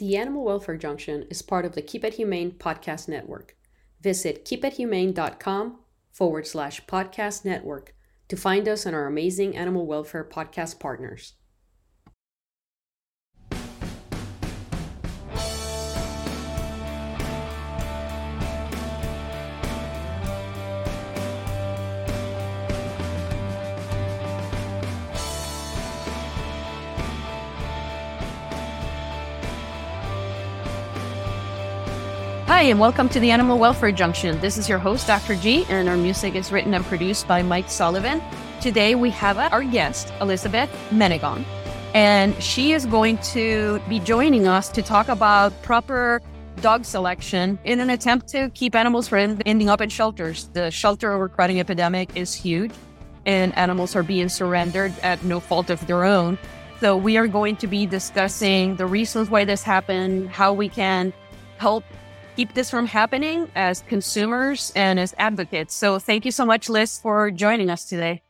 The Animal Welfare Junction is part of the Keep It Humane podcast network. Visit keepithumane.com forward slash podcast network to find us and our amazing animal welfare podcast partners. Hi, and welcome to the Animal Welfare Junction. This is your host, Dr. G, and our music is written and produced by Mike Sullivan. Today, we have our guest, Elizabeth Menegon, and she is going to be joining us to talk about proper dog selection in an attempt to keep animals from ending up in shelters. The shelter overcrowding epidemic is huge, and animals are being surrendered at no fault of their own. So, we are going to be discussing the reasons why this happened, how we can help keep this from happening as consumers and as advocates. So thank you so much, Liz, for joining us today.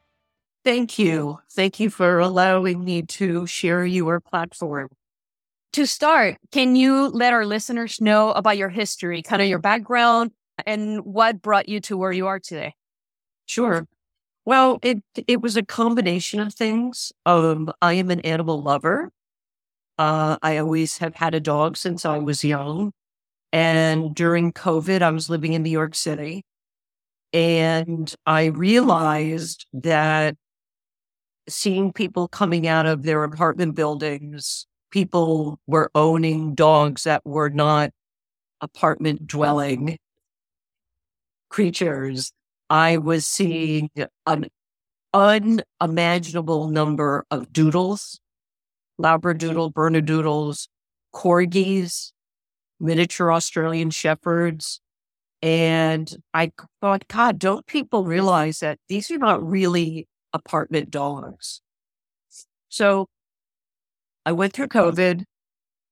Thank you. Thank you for allowing me to share your platform. To start, can you let our listeners know about your history, kind of your background, and what brought you to where you are today? Sure. Well, it it was a combination of things. Um, I am an animal lover. Uh, I always have had a dog since I was young. And during COVID, I was living in New York City. And I realized that seeing people coming out of their apartment buildings, people were owning dogs that were not apartment dwelling creatures. I was seeing an unimaginable number of doodles, Labradoodle, Bernedoodles, corgis, miniature Australian shepherds. And I thought, God, don't people realize that these are not really apartment dogs? So I went through COVID.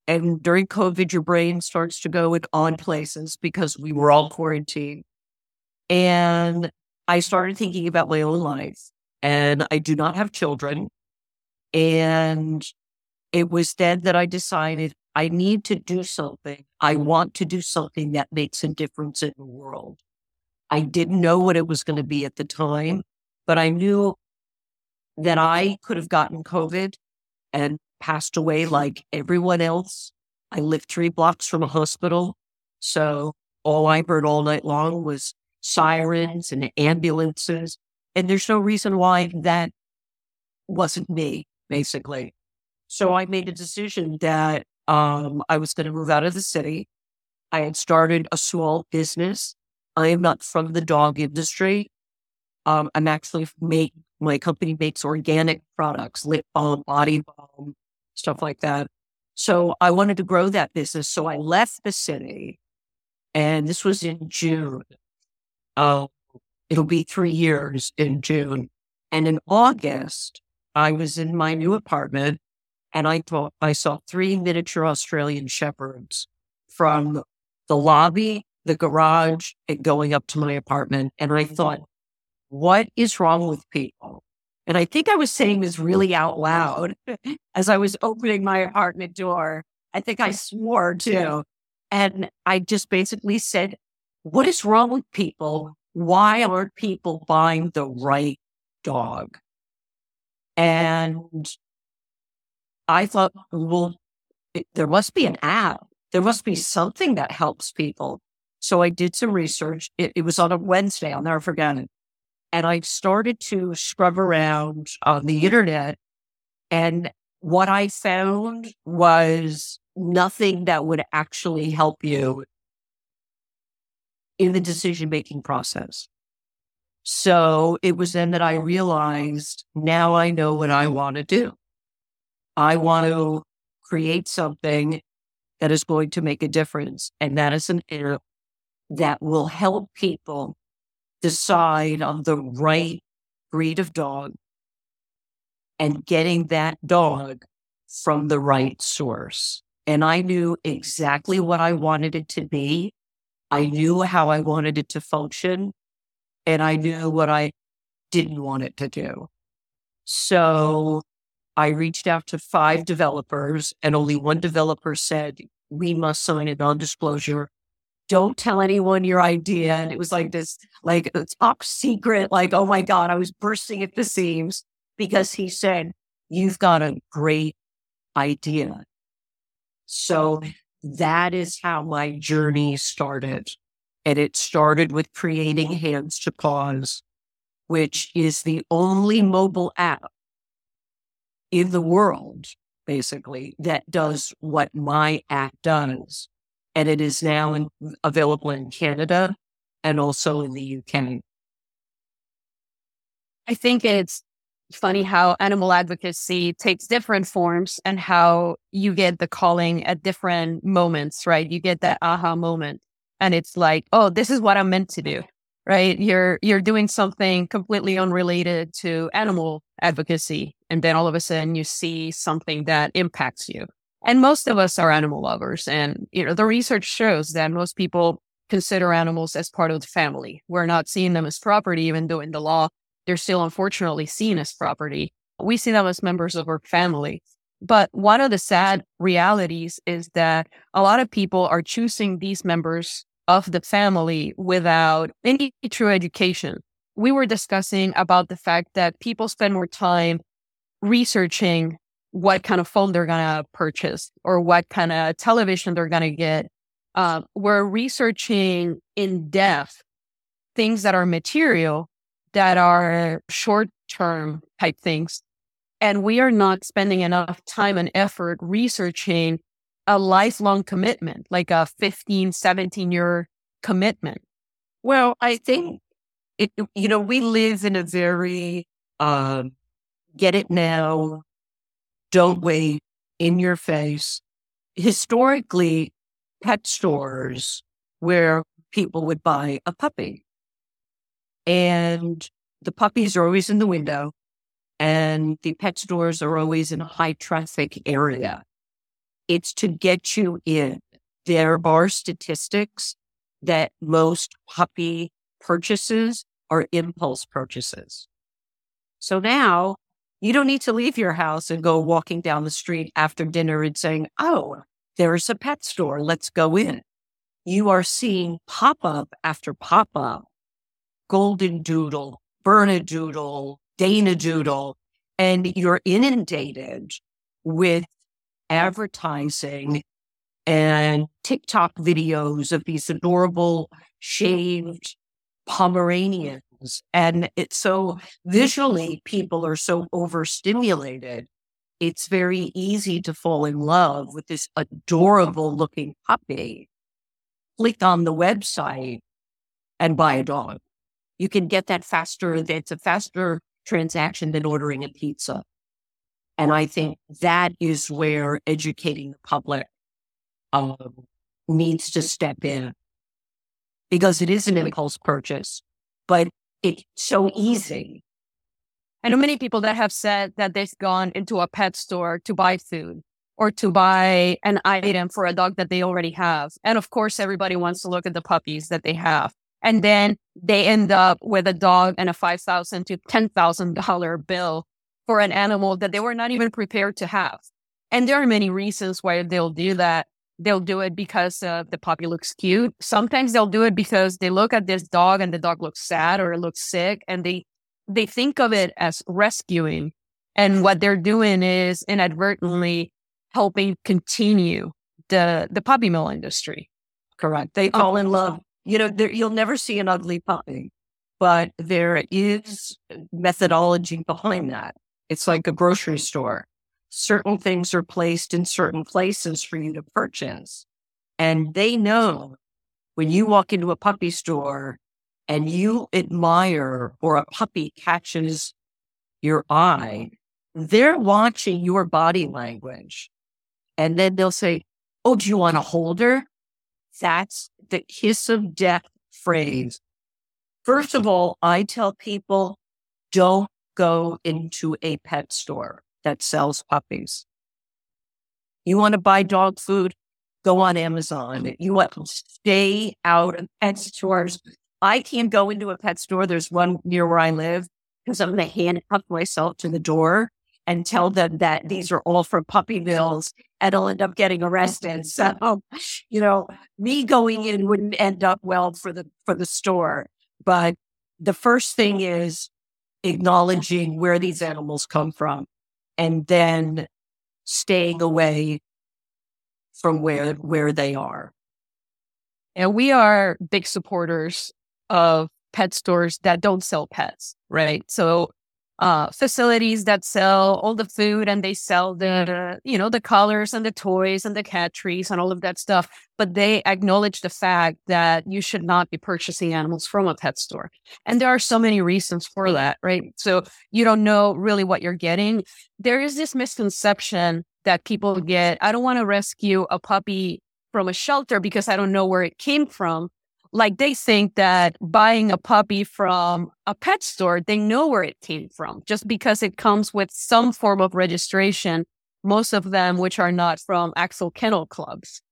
And during COVID, your brain starts to go in odd places because we were all quarantined. And I started thinking about my own life. And I do not have children. And it was then that I decided I need to do something. I want to do something that makes a difference in the world. I didn't know what it was going to be at the time, but I knew that I could have gotten COVID and passed away like everyone else. I lived three blocks from a hospital. So all I heard all night long was sirens and ambulances. And there's no reason why that wasn't me, basically. So I made a decision that um, I was going to move out of the city. I had started a small business. I am not from the dog industry. Um, I'm actually make my company makes organic products, lip balm, body balm, stuff like that. So I wanted to grow that business. So I left the city, and this was in June. Uh, it'll be three years in June. And in August, I was in my new apartment and I thought I saw three miniature Australian shepherds from the lobby, the garage, and going up to my apartment. And I thought, what is wrong with people? And I think I was saying this really out loud as I was opening my apartment door. I think I swore too. And I just basically said, what is wrong with people? Why aren't people buying the right dog? And I thought, well, it, there must be an app. There must be something that helps people. So I did some research. It, it was on a Wednesday. I'll never forget it. And I started to scrub around on the internet. And what I found was nothing that would actually help you in the decision making process. So it was then that I realized now I know what I want to do. I want to create something that is going to make a difference. And that is an app that will help people decide on the right breed of dog and getting that dog from the right source. And I knew exactly what I wanted it to be. I knew how I wanted it to function and I knew what I didn't want it to do. So I reached out to five developers and only one developer said, we must sign a non-disclosure. Don't tell anyone your idea. And it was like this, like uh, top secret, like, oh my God, I was bursting at the seams because he said, you've got a great idea. So that is how my journey started. And it started with creating Hands 2 Paws, which is the only mobile app in the world, basically, that does what my app does. And it is now in, available in Canada and also in the UK. I think it's funny how animal advocacy takes different forms and how you get the calling at different moments, right? You get that aha moment and it's like, oh, this is what I'm meant to do, right? You're, you're doing something completely unrelated to animal advocacy. And then all of a sudden you see something that impacts you. And most of us are animal lovers. And, you know, the research shows that most people consider animals as part of the family. We're not seeing them as property, even though in the law they're still unfortunately seen as property. We see them as members of our family. But one of the sad realities is that a lot of people are choosing these members of the family without any true education. We were discussing about the fact that people spend more time researching what kind of phone they're going to purchase or what kind of television they're going to get. Uh, we're researching in depth things that are material that are short term type things. And we are not spending enough time and effort researching a lifelong commitment, like a 15, 17 year commitment. Well, I think it, you know, we live in a very, um, get it now, don't wait in your face. Historically, pet stores where people would buy a puppy and the puppies are always in the window and the pet stores are always in a high traffic area. It's to get you in. There are statistics that most puppy purchases are impulse purchases. So now you don't need to leave your house and go walking down the street after dinner and saying, Oh, there's a pet store. Let's go in. You are seeing pop up after pop up golden doodle, Bernedoodle, Dana doodle, and you're inundated with advertising and TikTok videos of these adorable shaved Pomeranians. And it's so visually, people are so overstimulated. It's very easy to fall in love with this adorable looking puppy. Click on the website and buy a dog you can get that faster. It's a faster transaction than ordering a pizza. And I think that is where educating the public um, needs to step in because it is an impulse purchase, but it's so easy. I know many people that have said that they've gone into a pet store to buy food or to buy an item for a dog that they already have. And of course, everybody wants to look at the puppies that they have. And then they end up with a dog and a 5,000 to $10,000 bill for an animal that they were not even prepared to have. And there are many reasons why they'll do that. They'll do it because uh, the puppy looks cute. Sometimes they'll do it because they look at this dog and the dog looks sad or it looks sick and they, they think of it as rescuing. And what they're doing is inadvertently helping continue the, the puppy mill industry. Correct. They fall in love you know, there, you'll never see an ugly puppy, but there is methodology behind that. It's like a grocery store. Certain things are placed in certain places for you to purchase. And they know when you walk into a puppy store and you admire or a puppy catches your eye, they're watching your body language. And then they'll say, Oh, do you want to hold her? That's the kiss of death phrase. First of all, I tell people don't go into a pet store that sells puppies. You want to buy dog food? Go on Amazon. You want to stay out of pet stores. I can't go into a pet store. There's one near where I live because I'm going to handcuff myself to the door and tell them that these are all from puppy mills and I'll end up getting arrested. So, you know, me going in wouldn't end up well for the for the store. But the first thing is acknowledging where these animals come from and then staying away from where where they are. And we are big supporters of pet stores that don't sell pets, right? So uh, facilities that sell all the food and they sell the you know the colors and the toys and the cat trees and all of that stuff but they acknowledge the fact that you should not be purchasing animals from a pet store. And there are so many reasons for that right? So you don't know really what you're getting. There is this misconception that people get i don't want to rescue a puppy from a shelter because i don't know where it came from like they think that buying a puppy from a pet store, they know where it came from just because it comes with some form of registration, most of them which are not from actual kennel clubs.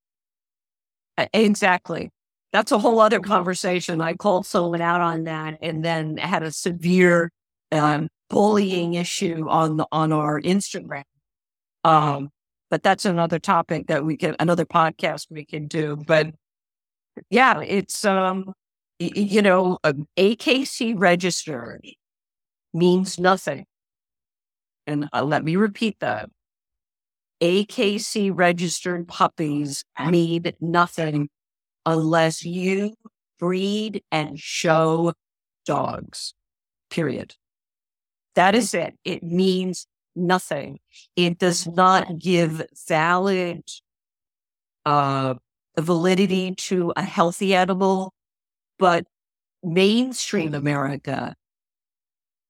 Exactly. That's a whole other conversation. I called someone out on that and then had a severe um, bullying issue on on our Instagram. Um, but that's another topic that we can, another podcast we can do. But yeah, it's um, you know, AKC registered means nothing. And uh, let me repeat that. AKC registered puppies mean nothing unless you breed and show dogs. Period. That is it. It means nothing. It does not give valid uh, validity to a healthy animal, but mainstream America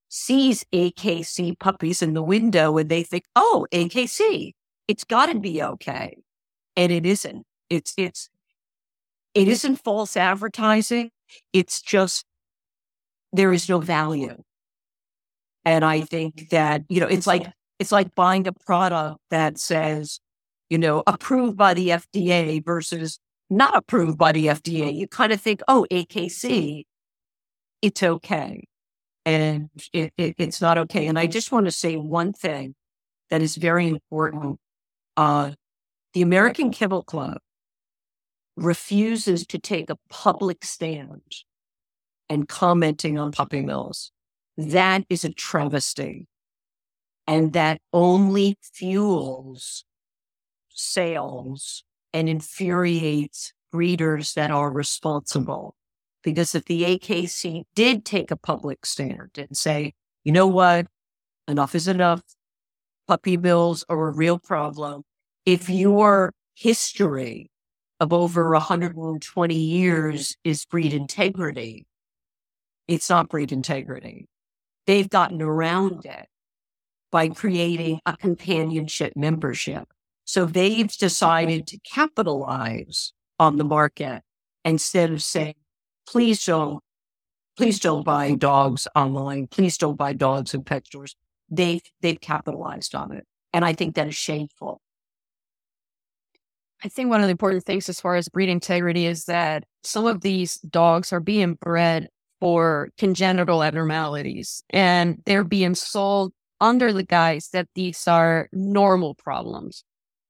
sees AKC puppies in the window and they think, oh, AKC, it's got to be okay. And it isn't. It's, it's, it isn't false advertising. It's just there is no value. And I think that, you know, it's like, it's like buying a product that says you know, approved by the FDA versus not approved by the FDA. You kind of think, oh, AKC, it's okay. And it, it, it's not okay. And I just want to say one thing that is very important. Uh, the American Kennel Club refuses to take a public stand and commenting on puppy mills. That is a travesty. And that only fuels sales and infuriates breeders that are responsible. Because if the AKC did take a public stand and say, you know what, enough is enough, puppy mills are a real problem. If your history of over 120 years is breed integrity, it's not breed integrity. They've gotten around it by creating a companionship membership. So they've decided to capitalize on the market instead of saying, please don't, please don't buy dogs online. Please don't buy dogs in pet stores. They've, they've capitalized on it. And I think that is shameful. I think one of the important things as far as breed integrity is that some of these dogs are being bred for congenital abnormalities and they're being sold under the guise that these are normal problems.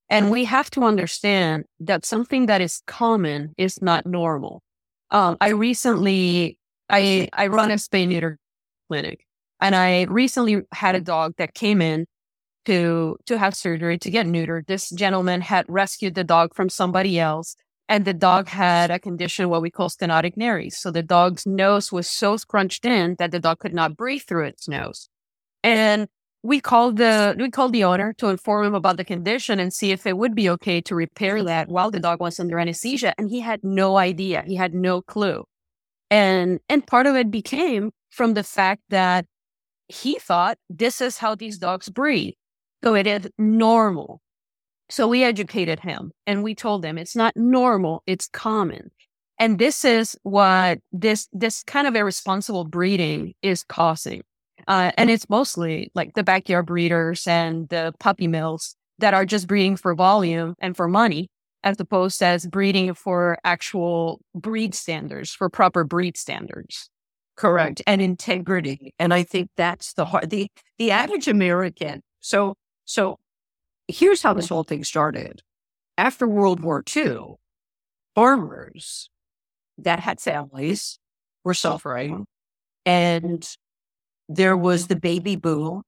And we have to understand that something that is common is not normal. Um, I recently, I, I run a spay neuter clinic and I recently had a dog that came in to, to have surgery to get neutered. This gentleman had rescued the dog from somebody else and the dog had a condition, what we call stenotic nares. So the dog's nose was so scrunched in that the dog could not breathe through its nose. And we called the we called the owner to inform him about the condition and see if it would be okay to repair that while the dog was under anesthesia and he had no idea. He had no clue. And and part of it became from the fact that he thought this is how these dogs breathe so it is normal. So we educated him and we told him it's not normal it's common. And this is what this this kind of irresponsible breeding is causing uh, and it's mostly like the backyard breeders and the puppy mills that are just breeding for volume and for money, as opposed to as breeding for actual breed standards, for proper breed standards. Correct. And integrity. And I think that's the hard, the, the average American So, so here's how this whole thing started. After World War II, farmers that had families were suffering and there was the baby boom.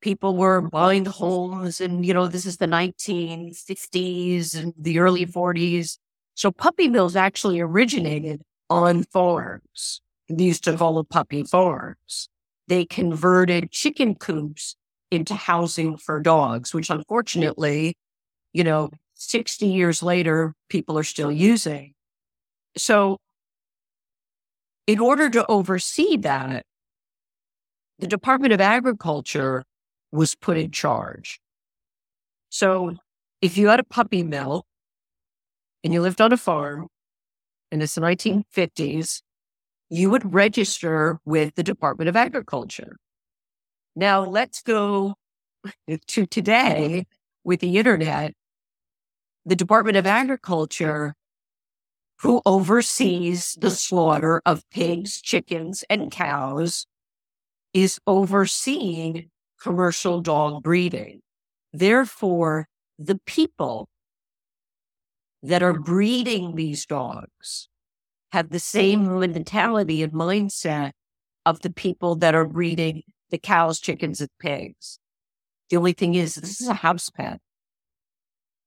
People were buying homes and, you know, this is the 1960s and the early 40s. So puppy mills actually originated on farms. They used to call them puppy farms. They converted chicken coops into housing for dogs, which unfortunately, you know, 60 years later, people are still using. So, in order to oversee that, the Department of Agriculture was put in charge. So, if you had a puppy mill and you lived on a farm and it's the 1950s, you would register with the Department of Agriculture. Now let's go to today with the internet. The Department of Agriculture, who oversees the slaughter of pigs, chickens, and cows, is overseeing commercial dog breeding. Therefore, the people that are breeding these dogs have the same mentality and mindset of the people that are breeding the cows, chickens, and pigs. The only thing is, this is a house pet,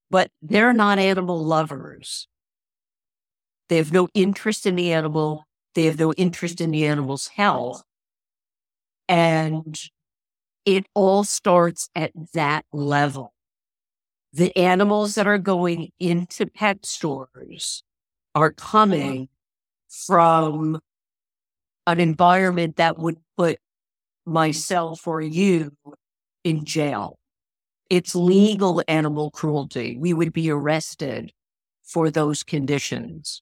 but they're not animal lovers. They have no interest in the animal. They have no interest in the animal's health. And it all starts at that level. The animals that are going into pet stores are coming from an environment that would put myself or you in jail. It's legal animal cruelty. We would be arrested for those conditions.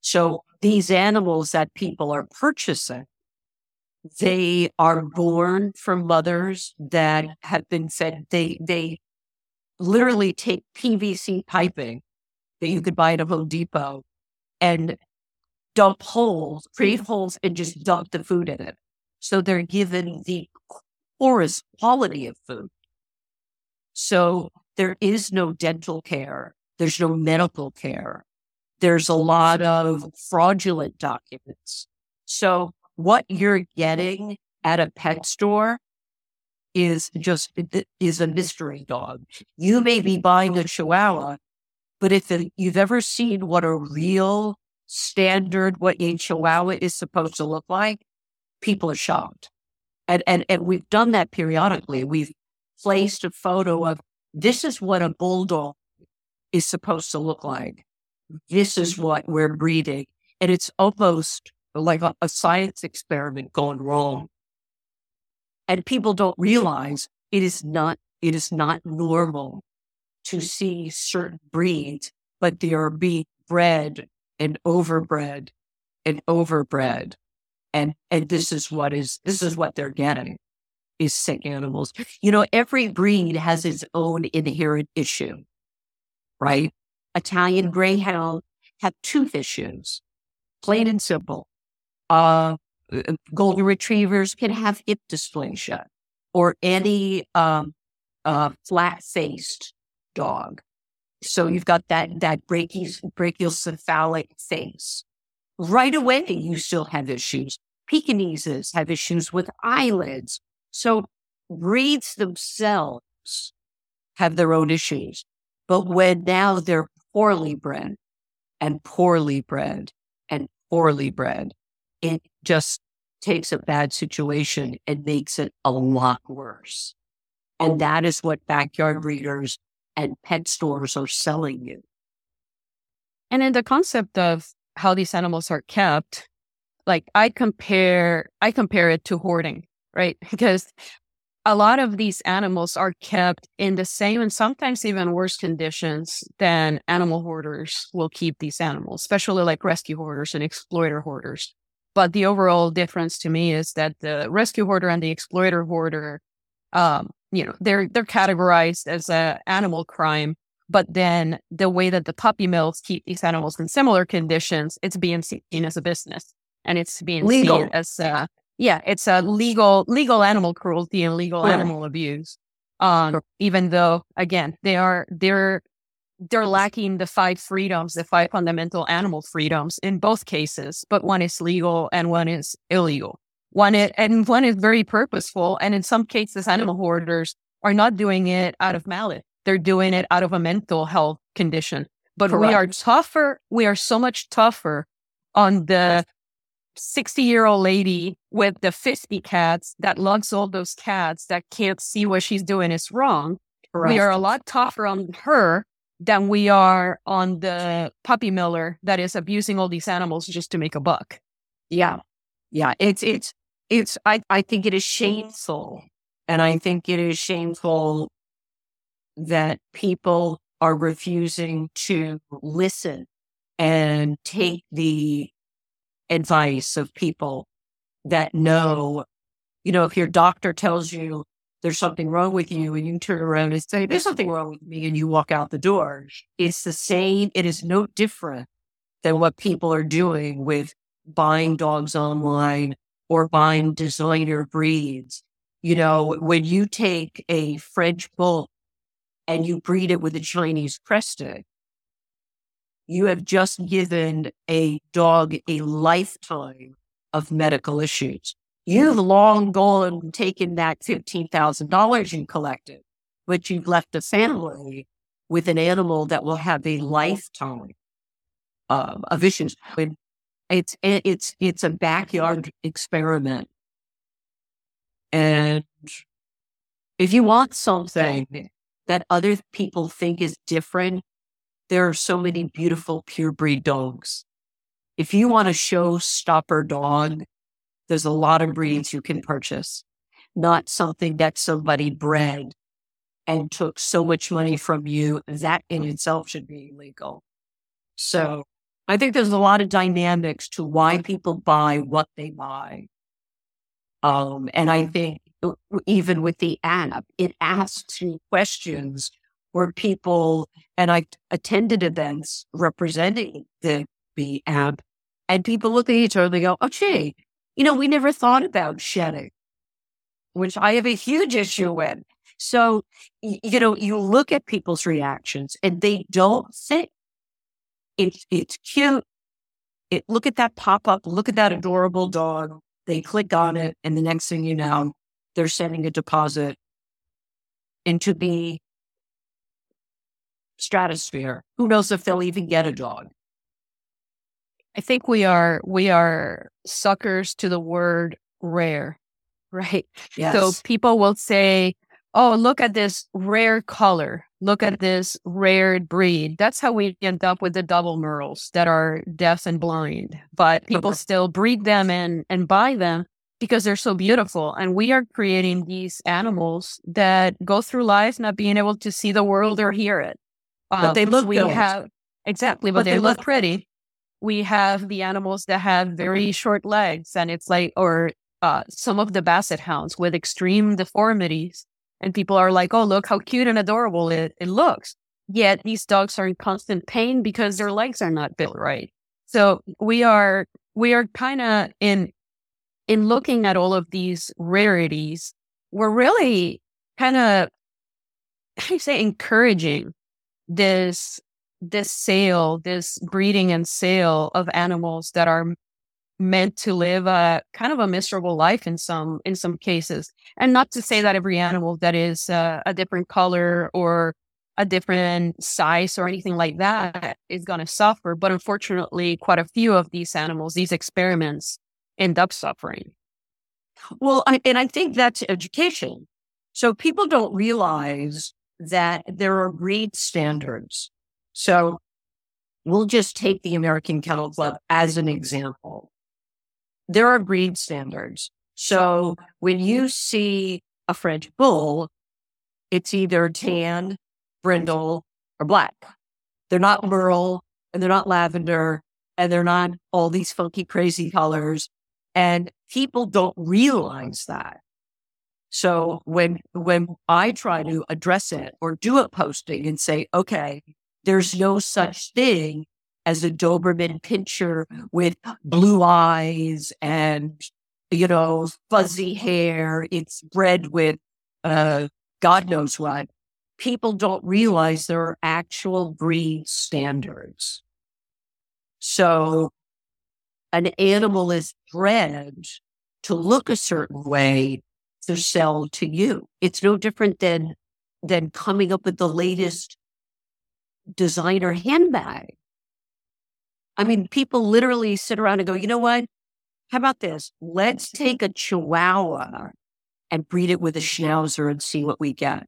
So these animals that people are purchasing, they are born from mothers that have been fed. They, they literally take PVC piping that you could buy at a Home Depot and dump holes, create holes and just dump the food in it. So they're given the poorest quality of food. So there is no dental care. There's no medical care. There's a lot of fraudulent documents. So what you're getting at a pet store is just is a mystery dog. You may be buying a Chihuahua, but if you've ever seen what a real standard, what a Chihuahua is supposed to look like, people are shocked. And, and, and we've done that periodically. We've placed a photo of this is what a bulldog is supposed to look like. This is mm-hmm. what we're breeding. And it's almost like a, a science experiment gone wrong. And people don't realize it is not, it is not normal to see certain breeds, but they are being bred and overbred and overbred and and this is what is this is what they're getting is sick animals. You know, every breed has its own inherent issue, right? Italian Greyhound have tooth issues, plain and simple. Uh, uh, golden retrievers can have hip dysplasia, or any um, uh, flat-faced dog. So you've got that that brachio, brachiocephalic face right away you still have issues. Pekingeses have issues with eyelids. So breeds themselves have their own issues. But when now they're poorly bred and poorly bred and poorly bred, it just takes a bad situation and makes it a lot worse. And that is what backyard breeders and pet stores are selling you. And in the concept of how these animals are kept, like I compare, I compare it to hoarding, right? Because a lot of these animals are kept in the same and sometimes even worse conditions than animal hoarders will keep these animals, especially like rescue hoarders and exploiter hoarders. But the overall difference to me is that the rescue hoarder and the exploiter hoarder, um, you know, they're they're categorized as a animal crime but then the way that the puppy mills keep these animals in similar conditions, it's being seen as a business and it's being legal. seen as, uh, yeah, it's a legal, legal animal cruelty and legal animal abuse. Um, even though again, they are, they're, they're lacking the five freedoms, the five fundamental animal freedoms in both cases, but one is legal and one is illegal. One is, and one is very purposeful. And in some cases, animal hoarders are not doing it out of malice. They're doing it out of a mental health condition. But Correct. we are tougher. We are so much tougher on the 60 year old lady with the 50 cats that loves all those cats that can't see what she's doing is wrong. Correct. We are a lot tougher on her than we are on the puppy miller that is abusing all these animals just to make a buck. Yeah. Yeah. It's, it's, it's, I, I think it is shameful. And I think it is shameful that people are refusing to listen and take the advice of people that know, you know, if your doctor tells you there's something wrong with you and you turn around and say, there's something wrong with me and you walk out the door, it's the same. It is no different than what people are doing with buying dogs online or buying designer breeds. You know, when you take a French bull and you breed it with a Chinese crested, you have just given a dog a lifetime of medical issues. You've long gone and taken that $15,000 you collected, but you've left a family with an animal that will have a lifetime um, of issues. It's, it's, it's a backyard experiment. And if you want something that other people think is different there are so many beautiful purebred dogs. If you want a showstopper dog, there's a lot of breeds you can purchase, not something that somebody bred and took so much money from you. That in itself should be illegal. So I think there's a lot of dynamics to why people buy what they buy. Um, and I think even with the app, it asks you questions where people, and I attended events representing the, the app, and people look at each other and they go, oh, gee, you know, we never thought about shedding, which I have a huge issue with. So, you know, you look at people's reactions and they don't think it's, it's cute. It, look at that pop up, look at that adorable dog. They click on it, and the next thing you know, they're sending a deposit into the stratosphere. Who knows if they'll even get a dog? I think we are we are suckers to the word rare, right? Yes. So people will say, "Oh, look at this rare color. Look at this rare breed." That's how we end up with the double merles that are deaf and blind, but people still breed them and and buy them because they're so beautiful. And we are creating these animals that go through life not being able to see the world or hear it but um, they look we good. have exactly, but, but they, they, look, look pretty. We have the animals that have very short legs, and it's like, or uh, some of the basset hounds with extreme deformities, and people are like, "Oh, look how cute and adorable it, it looks." Yet these dogs are in constant pain because their legs are not built right. So we are we are kind of in in looking at all of these rarities. We're really kind of how do you say encouraging this this sale, this breeding and sale of animals that are meant to live a kind of a miserable life in some in some cases and not to say that every animal that is uh, a different color or a different size or anything like that is going to suffer but unfortunately quite a few of these animals these experiments end up suffering well I, and i think that's education so people don't realize that there are breed standards. So we'll just take the American Kennel Club as an example. There are breed standards. So when you see a French bull, it's either tan, brindle, or black. They're not merle and they're not lavender and they're not all these funky, crazy colors. And people don't realize that. So when when I try to address it or do a posting and say, okay, there's no such thing as a Doberman pinscher with blue eyes and you know fuzzy hair. It's bred with uh, God knows what, people don't realize there are actual breed standards. So an animal is bred to look a certain way to sell to you. It's no different than than coming up with the latest designer handbag. I mean, people literally sit around and go, you know what? How about this? Let's take a chihuahua and breed it with a schnauzer and see what we get.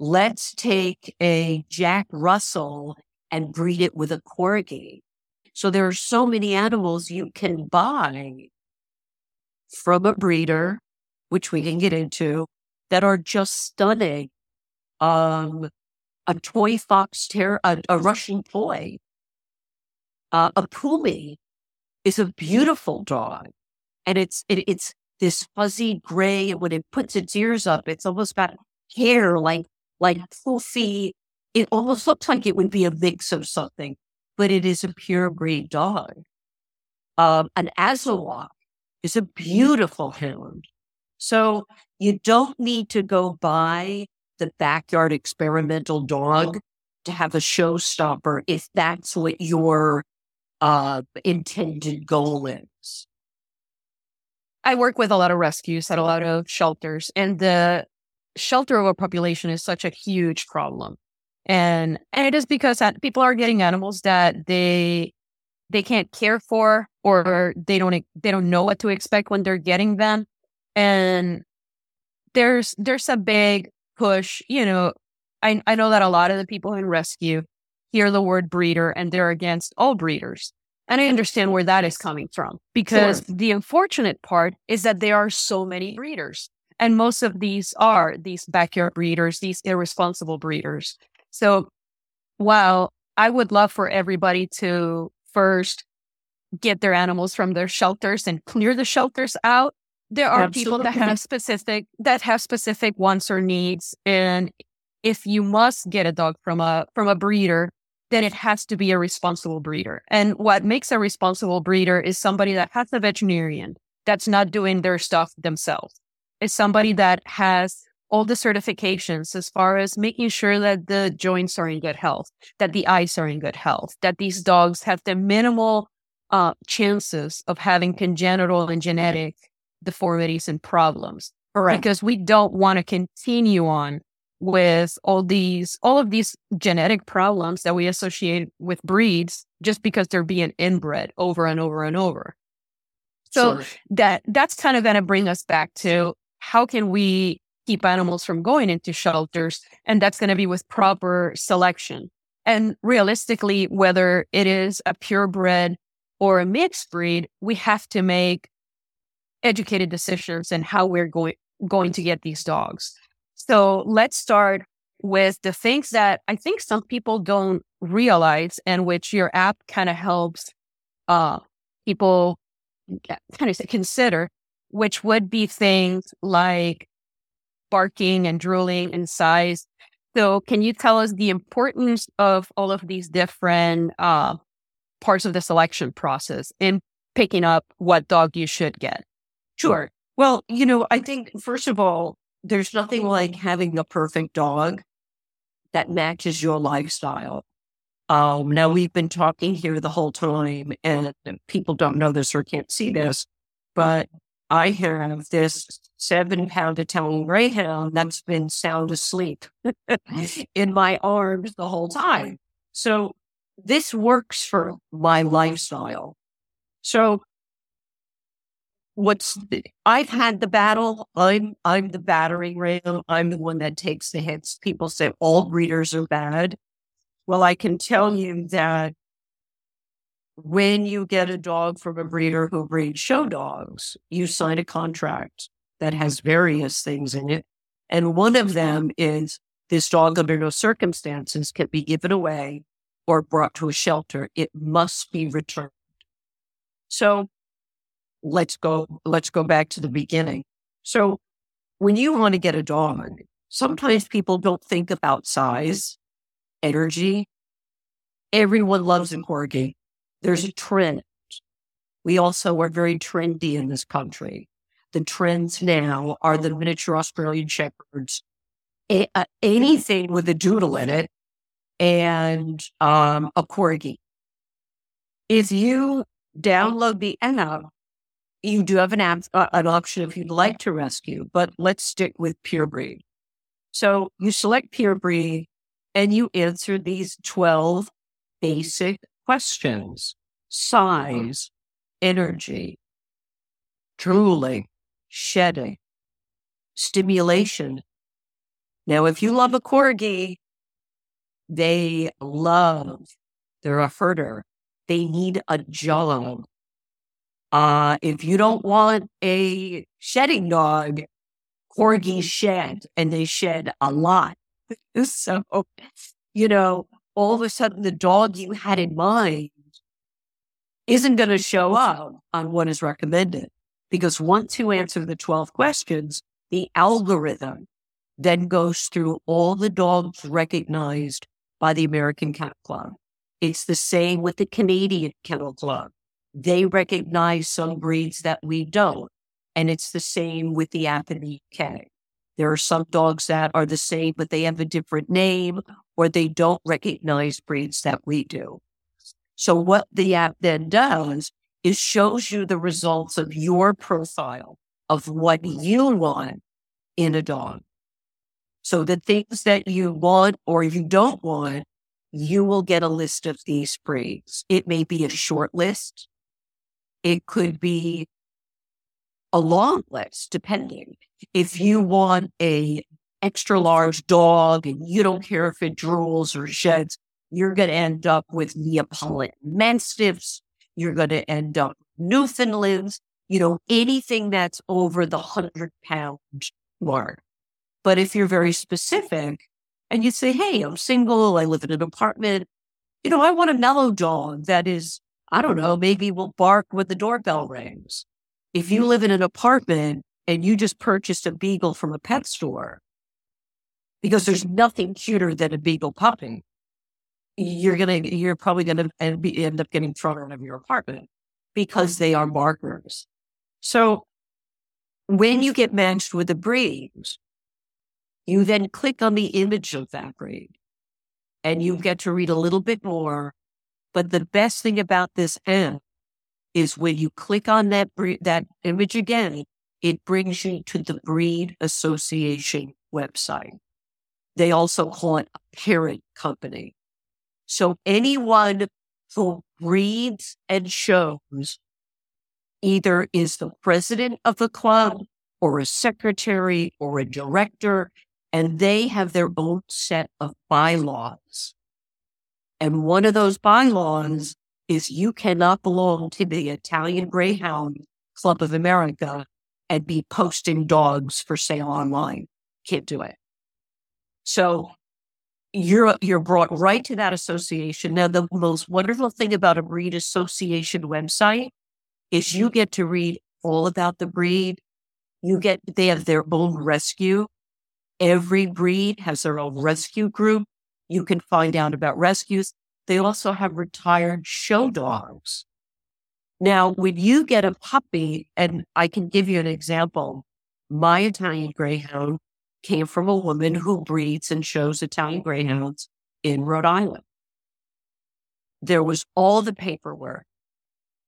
Let's take a Jack Russell and breed it with a corgi. So there are so many animals you can buy from a breeder, which we can get into, that are just stunning. Um, a toy fox terrier, a, a, Russian toy, uh, a Pumi is a beautiful dog, and it's it, it's this fuzzy gray. And when it puts its ears up, it's almost got hair like like fluffy. It almost looks like it would be a mix of something, but it is a purebred dog. Um, an Azawakh is a beautiful hound. So you don't need to go buy the backyard experimental dog to have a showstopper if that's what your uh, intended goal is. I work with a lot of rescues at a lot of shelters, and the shelter overpopulation is such a huge problem. And and it is because people are getting animals that they they can't care for or they don't they don't know what to expect when they're getting them. And there's there's a big push, you know, I I know that a lot of the people in rescue hear the word breeder and they're against all breeders. And I understand where that is coming from because sure. the unfortunate part is that there are so many breeders. And most of these are these backyard breeders, these irresponsible breeders. So while I would love for everybody to first get their animals from their shelters and clear the shelters out, there are Absolutely. people that have specific that have specific wants or needs. And if you must get a dog from a from a breeder, then it has to be a responsible breeder. And what makes a responsible breeder is somebody that has a veterinarian that's not doing their stuff themselves. It's somebody that has all the certifications as far as making sure that the joints are in good health, that the eyes are in good health, that these dogs have the minimal uh, chances of having congenital and genetic deformities and problems. Correct. Because we don't want to continue on with all these all of these genetic problems that we associate with breeds just because they're being inbred over and over and over so sure. that that's kind of going to bring us back to how can we keep animals from going into shelters and that's going to be with proper selection and realistically whether it is a purebred or a mixed breed we have to make educated decisions and how we're going going to get these dogs so let's start with the things that I think some people don't realize and which your app kind of helps uh, people kind of consider, which would be things like barking and drooling and size. So can you tell us the importance of all of these different uh, parts of the selection process in picking up what dog you should get? Sure. Well, you know, I think first of all, there's nothing like having the perfect dog that matches your lifestyle. Um, now we've been talking here the whole time, and people don't know this or can't see this, but I have this seven pound Italian Greyhound that's been sound asleep in my arms the whole time. So this works for my lifestyle. So what's I've had the battle. I'm I'm the battering ram. I'm the one that takes the hits. People say all breeders are bad. Well, I can tell you that when you get a dog from a breeder who breeds show dogs, you sign a contract that has various things in it. And one of them is this dog under no circumstances can be given away or brought to a shelter. It must be returned. So let's go let's go back to the beginning. So when you want to get a dog, sometimes people don't think about size, energy. Everyone loves a corgi. There's a trend. We also are very trendy in this country. The trends now are the miniature Australian shepherds a, a, anything with a doodle in it and um, a corgi. If you download the app, you do have an app, uh, an option if you'd like to rescue, but let's stick with pure breed. So you select pure breed and you answer these 12 basic questions size, energy, drooling, shedding, stimulation. Now, if you love a corgi, they love, they're a herder. They need a job. Uh, if you don't want a shedding dog, corgis shed and they shed a lot. so, you know, all of a sudden the dog you had in mind isn't going to show up on what is recommended. Because once you answer the 12 questions, the algorithm then goes through all the dogs recognized by the American Kennel Club. It's the same with the Canadian Kennel Club. They recognize some breeds that we don't. And it's the same with the app in the UK. There are some dogs that are the same, but they have a different name or they don't recognize breeds that we do. So what the app then does is shows you the results of your profile of what you want in a dog. So the things that you want or you don't want, you will get a list of these breeds. It may be a short list. It could be a long list, depending. If you want a extra large dog and you don't care if it drools or sheds, you're going to end up with Neapolitan Mastiffs. You're going to end up Newfoundlands, you know, anything that's over the hundred pound mark. But if you're very specific and you say, Hey, I'm single. I live in an apartment. You know, I want a mellow dog that is, I don't know, maybe we'll bark when the doorbell oh. rings. If you mm-hmm. live in an apartment and you just purchased a beagle from a pet store, because there's nothing cuter than a beagle puppy, you're gonna you're probably gonna end up getting thrown out of your apartment because they are markers. So when you get matched with a breed, you then click on the image of that breed and you get to read a little bit more. But the best thing about this app is when you click on that that image again, it brings you to the breed association website. They also call it a parent company. So anyone who breeds and shows either is the president of the club or a secretary or a director, and they have their own set of bylaws. And one of those bylaws is you cannot belong to the Italian Greyhound Club of America and be posting dogs for sale online. Can't do it. So you're you're brought right to that association. Now, the most wonderful thing about a breed association website is you get to read all about the breed. You get they have their own rescue. Every breed has their own rescue group. You can find out about rescues. They also have retired show dogs. Now, when you get a puppy, and I can give you an example, my Italian Greyhound came from a woman who breeds and shows Italian Greyhounds in Rhode Island. There was all the paperwork.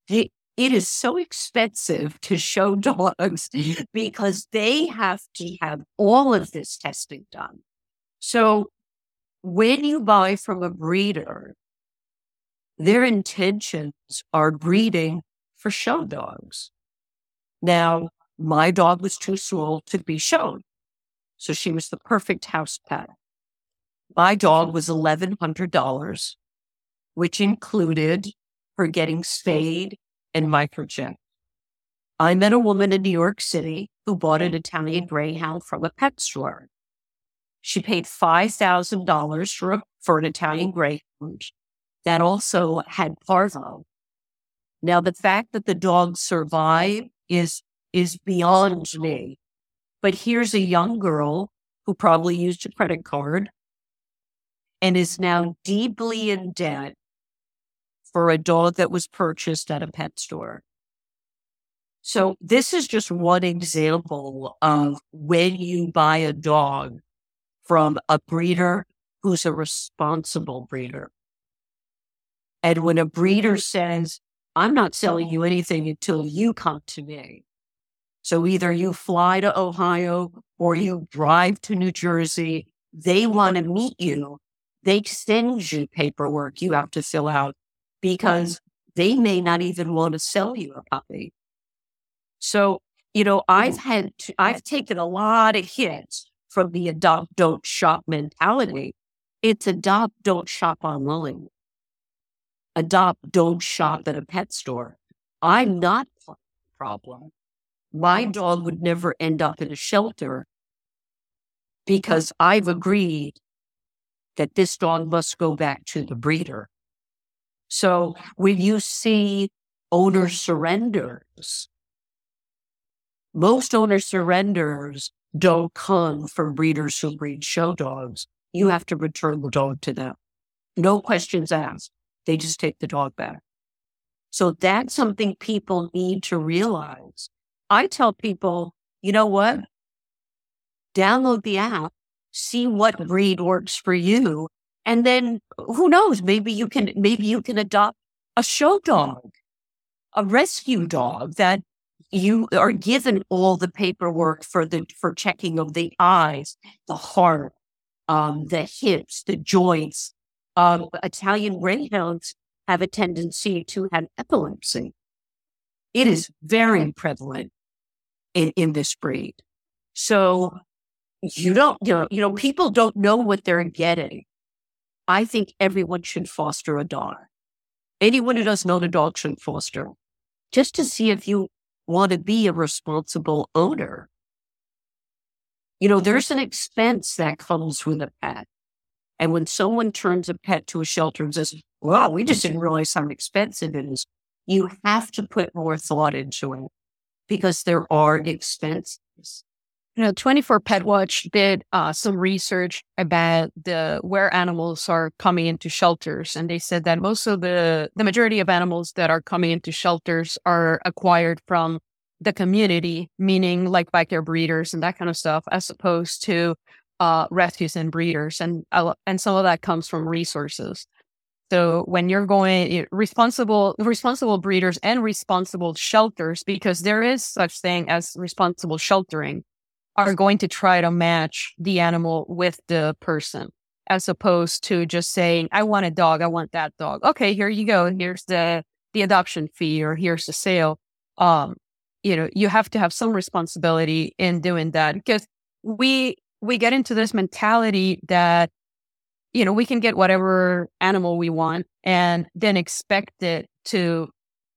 it is so expensive to show dogs because they have to have all of this testing done. So when you buy from a breeder, their intentions are breeding for show dogs. Now, my dog was too small to be shown. So she was the perfect house pet. My dog was $1,100, which included her getting spayed and microchipped. I met a woman in New York City who bought an Italian Greyhound from a pet store. She paid $5,000 for, for an Italian Greyhound that also had parvo. Now, the fact that the dog survived is, is beyond me. But here's a young girl who probably used a credit card and is now deeply in debt for a dog that was purchased at a pet store. So this is just one example of when you buy a dog from a breeder who's a responsible breeder. And when a breeder mm-hmm. says, I'm not selling oh. you anything until you come to me. So either you fly to Ohio or you drive to New Jersey. They want to meet you. They send you paperwork you have to fill out because they may not even want to sell you a puppy. So, you know, I've mm. had, to, I've taken a lot of hits from the adopt, don't shop mentality. It's adopt, don't shop online. Adopt, don't shop at a pet store. I'm not the problem. My dog would never end up in a shelter because I've agreed that this dog must go back to the breeder. So when you see owner surrenders, most owner surrenders don't come from breeders who breed show dogs. You have to return the dog to them. No questions asked. They just take the dog back. So that's something people need to realize. I tell people, you know what? Download the app, see what breed works for you. And then who knows? Maybe you can, maybe you can adopt a show dog, a rescue dog that you are given all the paperwork for the for checking of the eyes, the heart, um, the hips, the joints. Um, Italian greyhounds have a tendency to have epilepsy. It is very prevalent in, in this breed. So you don't, you know, you know, people don't know what they're getting. I think everyone should foster a dog. Anyone who doesn't own a dog should foster just to see if you want to be a responsible owner. You know, there's an expense that comes with a pet. And when someone turns a pet to a shelter and says, well, we just didn't realize how expensive it is, you have to put more thought into it because there are expenses. You know, 24 Pet Watch did uh, some research about the where animals are coming into shelters, and they said that most of the the majority of animals that are coming into shelters are acquired from the community, meaning like backyard breeders and that kind of stuff, as opposed to uh, rescues and breeders, and and some of that comes from resources. So when you're going responsible, responsible breeders and responsible shelters, because there is such thing as responsible sheltering, are going to try to match the animal with the person, as opposed to just saying, "I want a dog, I want that dog." Okay, here you go. Here's the the adoption fee, or here's the sale. Um, you know, you have to have some responsibility in doing that because we we get into this mentality that you know, we can get whatever animal we want and then expect it to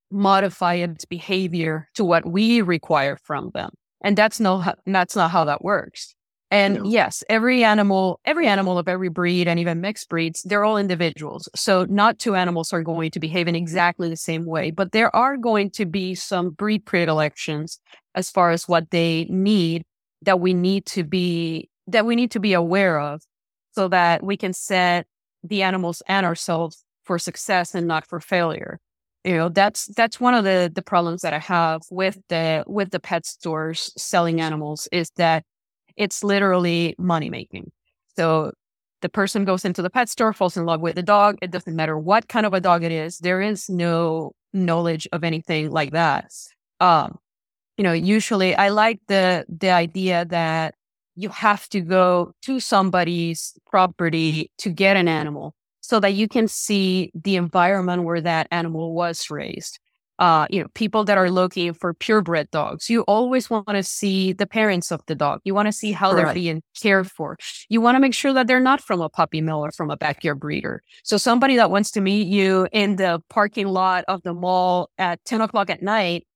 modify its behavior to what we require from them. And that's no, that's not how that works. And yes, every animal, every animal of every breed and even mixed breeds, they're all individuals. So not two animals are going to behave in exactly the same way, but there are going to be some breed predilections as far as what they need that we need to be, that we need to be aware of so that we can set the animals and ourselves for success and not for failure. You know, that's that's one of the the problems that I have with the with the pet stores selling animals is that it's literally money making. So the person goes into the pet store, falls in love with the dog. It doesn't matter what kind of a dog it is. There is no knowledge of anything like that. Um, you know, usually I like the the idea that you have to go to somebody's property to get an animal so that you can see the environment where that animal was raised. Uh, you know, people that are looking for purebred dogs, you always want to see the parents of the dog. You want to see how right. they're being cared for. You want to make sure that they're not from a puppy mill or from a backyard breeder. So somebody that wants to meet you in the parking lot of the mall at 10 o'clock at night,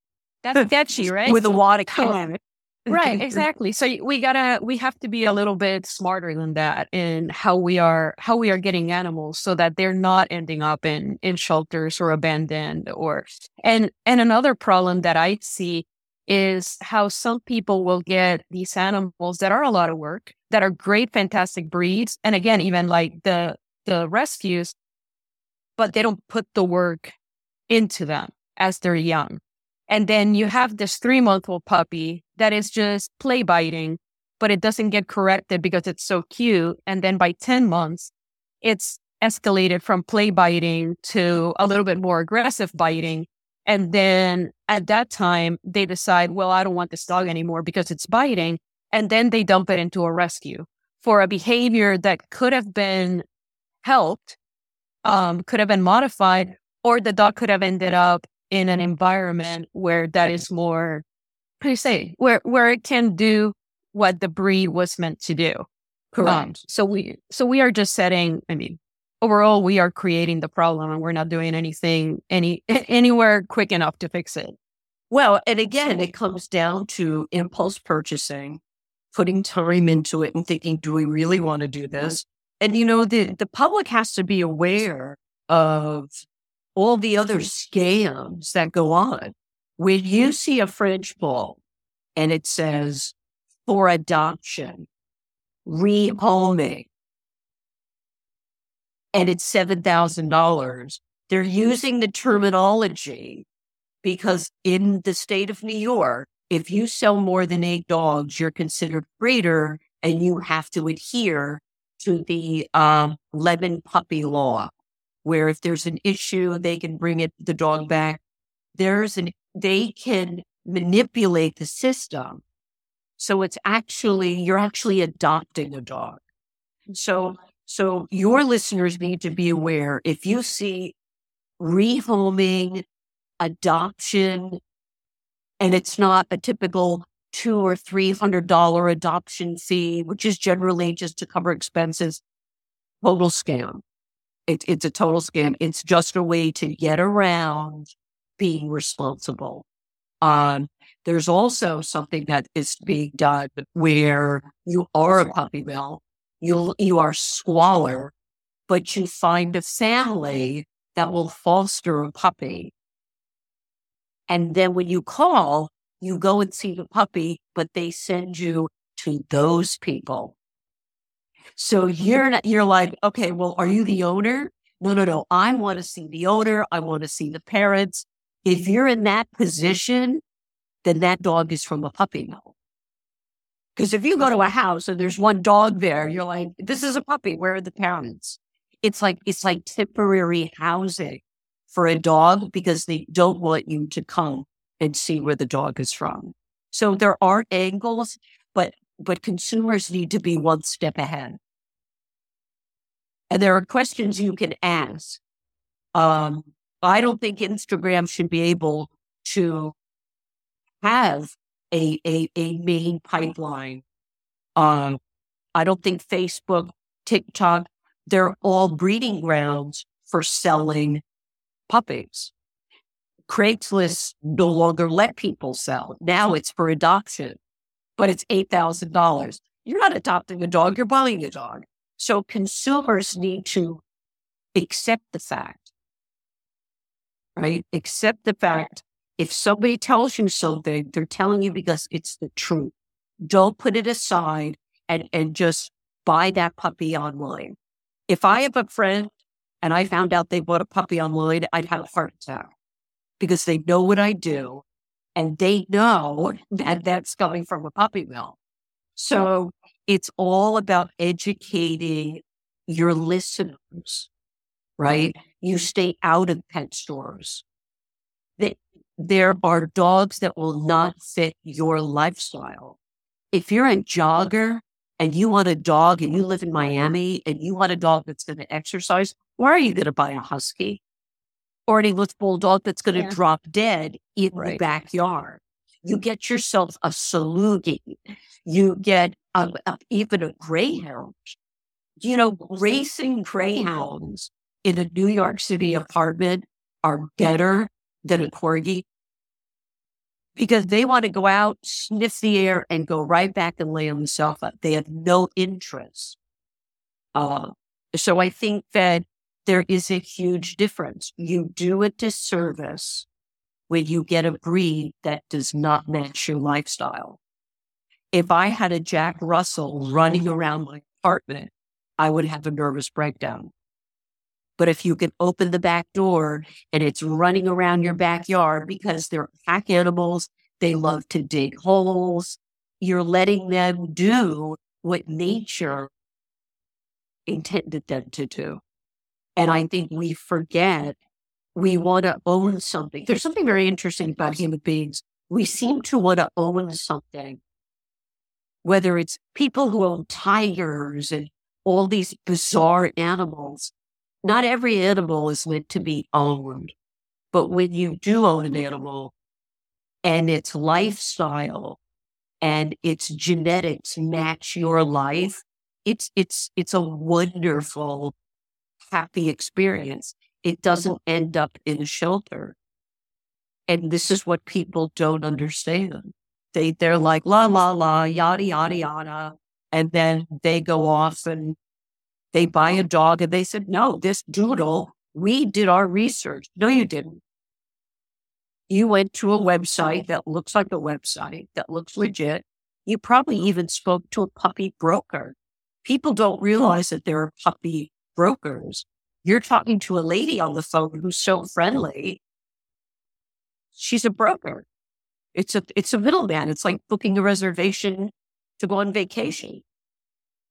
that's sketchy, right? With a wad of can right exactly so we gotta we have to be a little bit smarter than that in how we are how we are getting animals so that they're not ending up in in shelters or abandoned or and and another problem that i see is how some people will get these animals that are a lot of work that are great fantastic breeds and again even like the the rescues but they don't put the work into them as they're young and then you have this three month old puppy that is just play biting, but it doesn't get corrected because it's so cute. And then by 10 months, it's escalated from play biting to a little bit more aggressive biting. And then at that time, they decide, well, I don't want this dog anymore because it's biting. And then they dump it into a rescue for a behavior that could have been helped, um, could have been modified, or the dog could have ended up in an environment where that is more, how do you say, where, where it can do what the breed was meant to do. Correct. Um, so we, so we are just setting, I mean, overall we are creating the problem and we're not doing anything any anywhere quick enough to fix it well and again it comes down to impulse purchasing putting time into it and thinking do we really want to do this and you know the the public has to be aware of all the other scams that go on. When you see a french bull and it says for adoption rehoming and it's $7,000. They're using the terminology because in the state of New York, if you sell more than eight dogs, you're considered breeder and you have to adhere to the um, lemon puppy law, where if there's an issue, they can bring it the dog back. There's an they can manipulate the system. So it's actually you're actually adopting a dog. So so your listeners need to be aware if you see rehoming, adoption, and it's not a typical two or three hundred dollar adoption fee, which is generally just to cover expenses, total scam. It, it's a total scam. It's just a way to get around being responsible. Um, there's also something that is being done where you are a puppy mill you you are squalor, but you find a family that will foster a puppy. And then when you call, you go and see the puppy, but they send you to those people. So you're not, you're like, okay, well, are you the owner? No, no, no. I want to see the owner. I want to see the parents. If you're in that position, then that dog is from a puppy mill. Because if you go to a house and there's one dog there, you're like, this is a puppy. Where are the parents? It's like, it's like temporary housing for a dog because they don't want you to come and see where the dog is from. So there are angles, but, consumers need to be one step ahead. And there are questions you can ask. Um, I don't think Instagram should be able to have a, a, a main pipeline. Um, I don't think Facebook, TikTok, they're all breeding grounds for selling puppies. Craigslist no longer let people sell. Now it's for adoption, but it's $8,000. You're not adopting a dog, you're buying a dog. So consumers need to accept the fact, right? Accept the fact if somebody tells you something, they're telling you because it's the truth. Don't put it aside and, and just buy that puppy online. If I have a friend and I found out they bought a puppy online, I'd have a heart attack because they know what I do and they know that that's coming from a puppy mill. So it's all about educating your listeners, right? You stay out of pet stores there are dogs that will not fit your lifestyle. If you're a jogger and you want a dog and you live in Miami and you want a dog that's going to exercise, why are you going to buy a husky or an English bulldog that's going to yeah. drop dead in right. the backyard? You get yourself a Saluki. You get a, a, even a greyhound. You know, racing greyhounds in a New York City apartment are better than a corgi because they want to go out, sniff the air, and go right back and lay on the sofa. They have no interest. Uh, so I think that there is a huge difference. You do a disservice when you get a breed that does not match your lifestyle. If I had a Jack Russell running around my apartment, I would have a nervous breakdown. But if you can open the back door and it's running around your backyard because they're pack animals, they love to dig holes. you're letting them do what nature intended them to do. And I think we forget we want to own something. There's something very interesting about human beings. We seem to want to own something, whether it's people who own tigers and all these bizarre animals. Not every animal is meant to be owned. But when you do own an animal and its lifestyle and its genetics match your life, it's it's it's a wonderful, happy experience. It doesn't mm-hmm. end up in a shelter. And this is what people don't understand. They they're like la la la yada yada yada, and then they go off and they buy a dog and they said, no, this doodle, we did our research. No, you didn't. You went to a website oh. that looks like a website that looks legit. You probably even spoke to a puppy broker. People don't realize that there are puppy brokers. You're talking to a lady on the phone who's so friendly. She's a broker. It's a it's a middleman. It's like booking a reservation to go on vacation.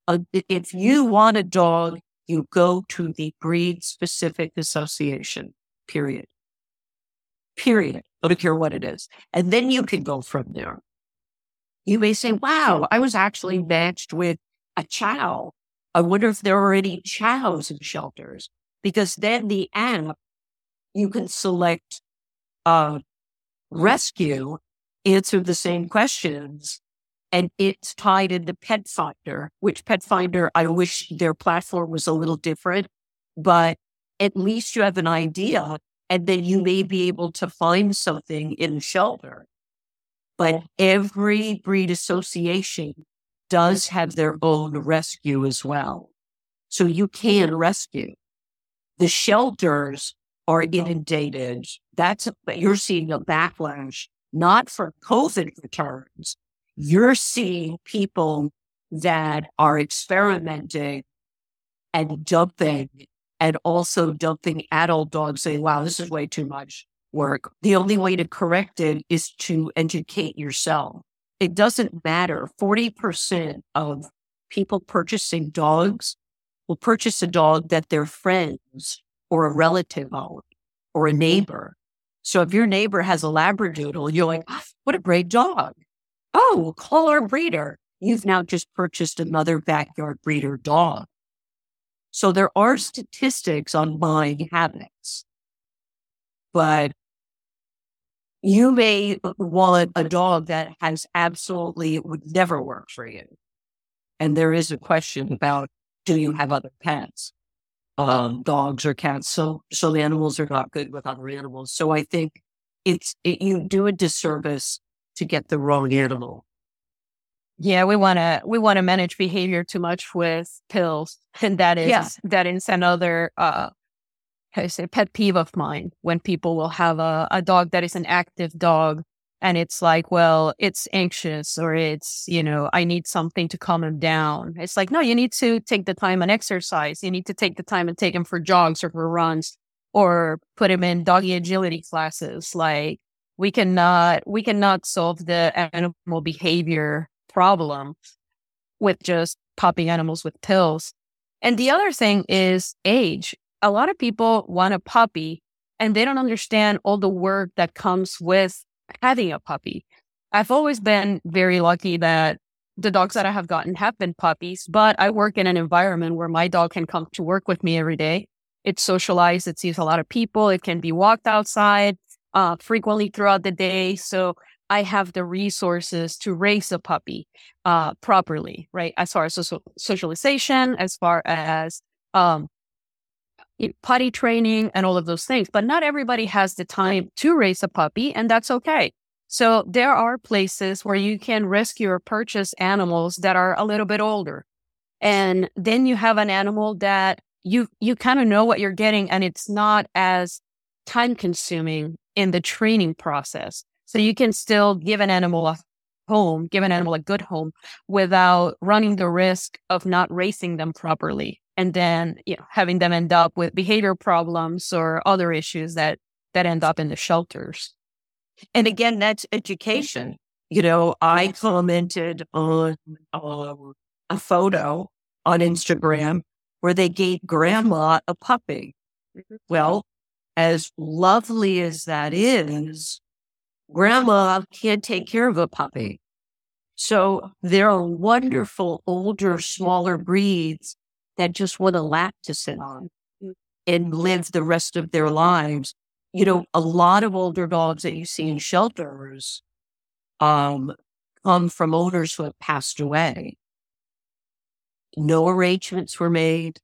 Uh, if you want a dog, you go to the breed specific association. Period. Period. I don't care what it is, and then you can go from there. You may say, "Wow, I was actually matched with a chow. I wonder if there are any chows in shelters. Because then the app, you can select uh, rescue, answer the same questions, and it's tied into Petfinder, which Petfinder, I wish their platform was a little different, but at least you have an idea, and then you may be able to find something in a shelter. But every breed association does have their own rescue as well. So you can rescue. The shelters are inundated. That's, you're seeing a backlash, not for COVID returns. You're seeing people that are experimenting and dumping and also dumping adult dogs saying, wow, this is way too much work. The only way to correct it is to educate yourself it doesn't matter. 40% of people purchasing dogs will purchase a dog that their friends or a relative own or a mm-hmm. neighbor. So if your neighbor has a Labradoodle, you're like, oh, what a great dog. Oh, call our breeder. You've now just purchased another backyard breeder dog. So there are statistics on buying habits, but you may want a dog that has absolutely would never work for you. And there is a question about do you have other pets? Um, dogs or cats. So so the animals are not good with other animals. So I think it's it, you do a disservice to get the wrong animal. Yeah, we want to we want to manage behavior too much with pills, and that is yeah. that is another uh, I a pet peeve of mine when people will have a, a dog that is an active dog and it's like, well, it's anxious or it's, you know, I need something to calm him down. It's like, no, you need to take the time and exercise. You need to take the time and take him for jogs or for runs or put him in doggy agility classes. Like we cannot, we cannot solve the animal behavior problem with just popping animals with pills. And the other thing is age a lot of people want a puppy and they don't understand all the work that comes with having a puppy. I've always been very lucky that the dogs that I have gotten have been puppies, but I work in an environment where my dog can come to work with me every day. It's socialized. It sees a lot of people. It can be walked outside uh, frequently throughout the day. So I have the resources to raise a puppy uh, properly, right? As far as social- socialization, as far as um, potty training and all of those things. But not everybody has the time to raise a puppy, and that's okay. So there are places where you can rescue or purchase animals that are a little bit older. And then you have an animal that you you kind of know what you're getting and it's not as time consuming in the training process. So you can still give an animal a home, give an animal a good home without running the risk of not raising them properly and then you know having them end up with behavior problems or other issues that that end up in the shelters and again that's education you know, I commented on um, a photo on Instagram where they gave grandma a puppy. Well, as lovely as that is, grandma can't take care of a puppy. So there are wonderful older, smaller breeds that just want a lap to sit on and live the rest of their lives. You know, a lot of older dogs that you see in shelters um, come from owners who have passed away. No arrangements were made.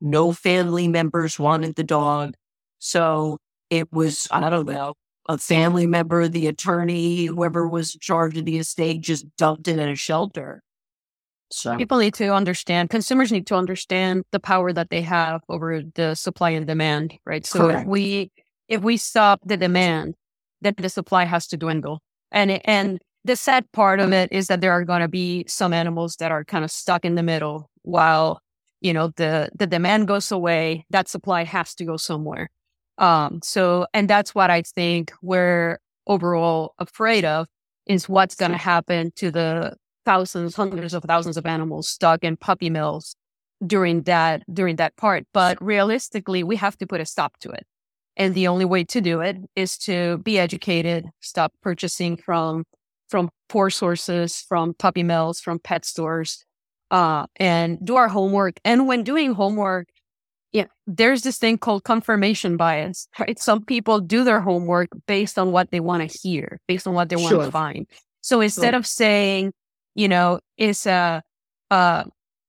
No family members wanted the dog. So it was, I don't know, a family member, the attorney, whoever was in charge of the estate just dumped it in a shelter. So people need to understand, consumers need to understand the power that they have over the supply and demand, right? So Correct. if we if we stop the demand, then the supply has to dwindle. And and the sad part of it is that there are going to be some animals that are kind of stuck in the middle while you know the the demand goes away that supply has to go somewhere um, so, and that's what I think we're overall afraid of is what's going to happen to the thousands, hundreds of thousands of animals stuck in puppy mills during that, during that part. But realistically, we have to put a stop to it. And the only way to do it is to be educated, stop purchasing from, from poor sources, from puppy mills, from pet stores, uh, and do our homework. And when doing homework, yeah, there's this thing called confirmation bias, right? Some people do their homework based on what they want to hear, based on what they want sure. to find. So instead sure. of saying, you know, is a, uh,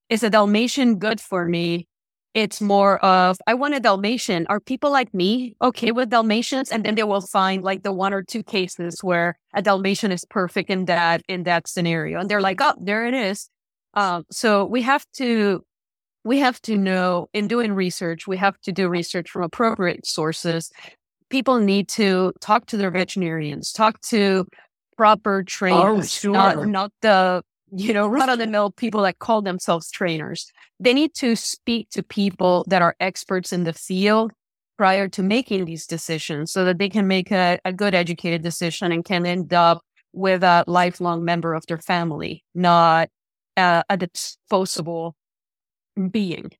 is a Dalmatian good for me? It's more of, I want a Dalmatian. Are people like me okay with Dalmatians? And then they will find like the one or two cases where a Dalmatian is perfect in that, in that scenario. And they're like, oh, there it is. Um, so we have to we have to know in doing research, we have to do research from appropriate sources. People need to talk to their veterinarians, talk to proper oh, trainers, oh, sure. not, not the, you know, run of the mill people that call themselves trainers. They need to speak to people that are experts in the field prior to making these decisions so that they can make a, a good educated decision and can end up with a lifelong member of their family, not uh, a disposable being.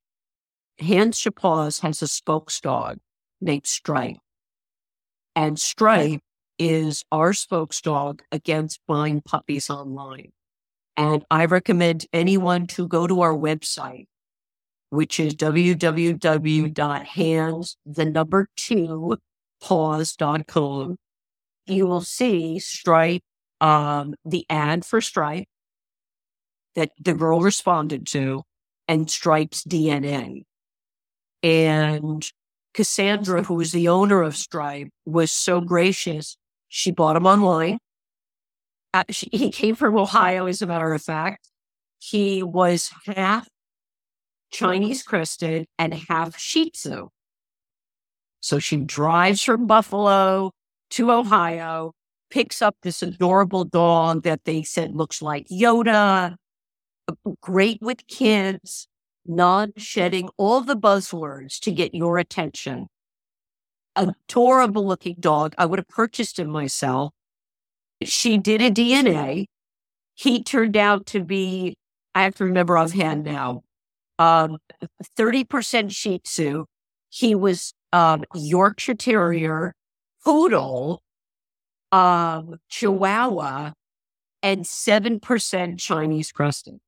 Hands 2 Paws has a spokes dog named Stripe. And Stripe is our spokes dog against buying puppies online. And I recommend anyone to go to our website, which is www.hands, the number two, paws.com. You will see Stripe, um, the ad for Stripe that the girl responded to and Stripe's DNA. And Cassandra, who was the owner of Stripe, was so gracious. She bought him online. Uh, she, he came from Ohio, as a matter of fact. He was half Chinese crested and half Shih Tzu. So she drives from Buffalo to Ohio, picks up this adorable dog that they said looks like Yoda, great with kids, non shedding, all the buzzwords to get your attention. Adorable looking dog. I would have purchased him myself. She did a DNA. He turned out to be, I have to remember offhand now, um, 30% Shih Tzu. He was um, Yorkshire Terrier, Poodle, um, Chihuahua, and 7% Chinese crested.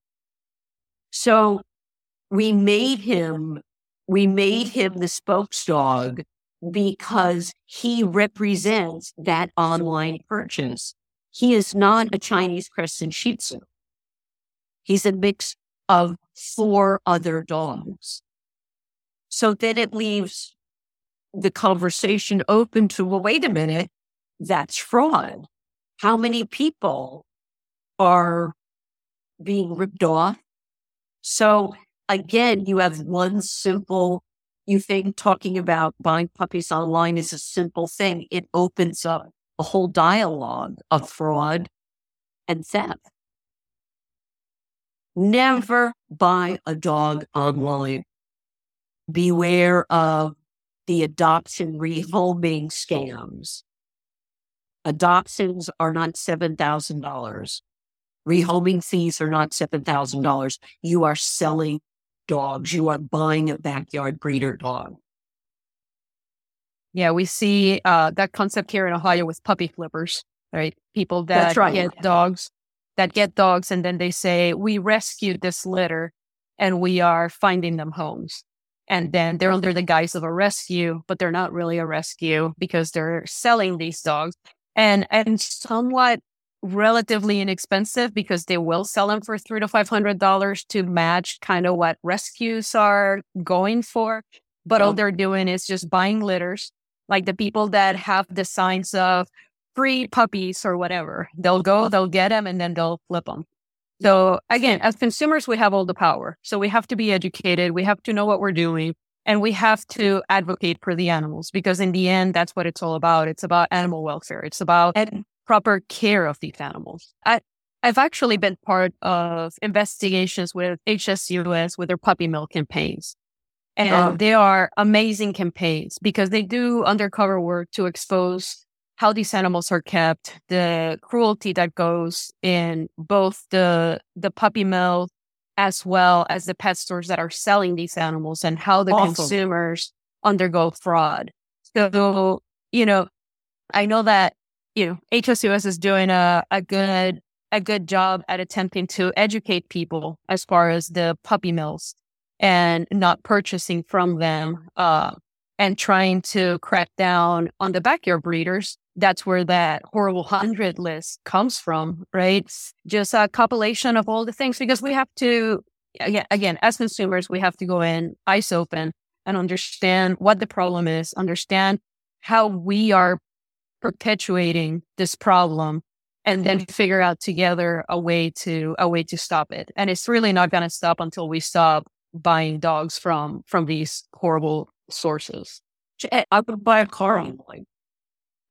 So we made him, we made him the spokes dog because he represents that online purchase. He is not a Chinese crested Shih Tzu. He's a mix of four other dogs. So then it leaves the conversation open to, well, wait a minute, that's fraud. How many people are being ripped off so again, you have one simple, you think talking about buying puppies online is a simple thing. It opens up a whole dialogue of fraud and theft. Never buy a dog online. Beware of the adoption rehoming scams. Adoptions are not $7,000. Rehoming fees are not $7,000. You are selling dogs. You are buying a backyard breeder dog. Yeah, we see uh, that concept here in Ohio with puppy flippers, right? People that right. get dogs, that get dogs, and then they say, We rescued this litter and we are finding them homes. And then they're under the guise of a rescue, but they're not really a rescue because they're selling these dogs and and somewhat relatively inexpensive because they will sell them for three to five hundred dollars to match kind of what rescues are going for. But all they're doing is just buying litters, like the people that have the signs of free puppies or whatever. They'll go, they'll get them, and then they'll flip them. So again, as consumers, we have all the power. So we have to be educated. We have to know what we're doing and we have to advocate for the animals because in the end, that's what it's all about. It's about animal welfare. It's about proper care of these animals. I, I've actually been part of investigations with HSUS with their puppy mill campaigns. And oh. they are amazing campaigns because they do undercover work to expose how these animals are kept, the cruelty that goes in both the the puppy mill as well as the pet stores that are selling these animals and how the awesome. consumers undergo fraud. So, you know, I know that, you know, HSUS is doing a, a good a good job at attempting to educate people as far as the puppy mills and not purchasing from them uh, and trying to crack down on the backyard breeders that's where that horrible hundred list comes from, right? Just a compilation of all the things because we have to, again, again, as consumers, we have to go in eyes open and understand what the problem is, understand how we are perpetuating this problem and then mm-hmm. figure out together a way to a way to stop it and it's really not going to stop until we stop buying dogs from from these horrible sources eh, i would buy a car online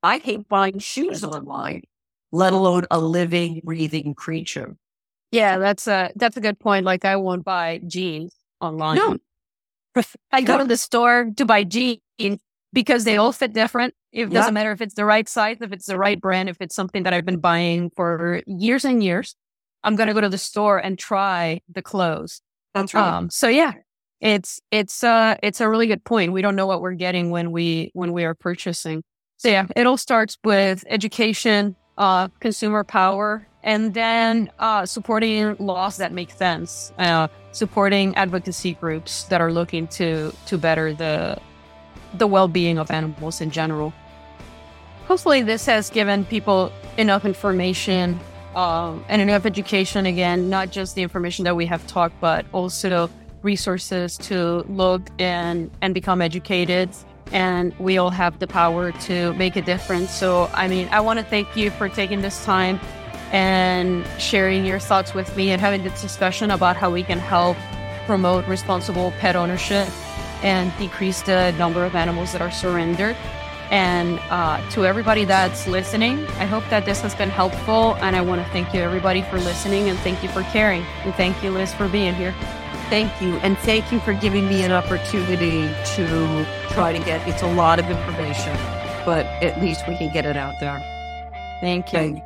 I hate buying shoes online, let alone a living, breathing creature. Yeah, that's a that's a good point. Like I won't buy jeans online. No. I go to the store to buy jeans because they all fit different. It doesn't matter if it's the right size, if it's the right brand, if it's something that I've been buying for years and years. I'm gonna go to the store and try the clothes. That's right. Um, so yeah, it's it's uh it's a really good point. We don't know what we're getting when we when we are purchasing. So yeah, it all starts with education, uh, consumer power, and then uh, supporting laws that make sense, uh, supporting advocacy groups that are looking to to better the the well being of animals in general. Hopefully, this has given people enough information um, and enough education. Again, not just the information that we have talked, but also the resources to look and and become educated and we all have the power to make a difference. So, I mean, I want to thank you for taking this time and sharing your thoughts with me and having this discussion about how we can help promote responsible pet ownership and decrease the number of animals that are surrendered. And uh, to everybody that's listening, I hope that this has been helpful. And I want to thank you, everybody, for listening and thank you for caring. And thank you, Liz, for being here. Thank you. And thank you for giving me an opportunity to try to get it's a lot of information, but at least we can get it out there. Thank you. Thank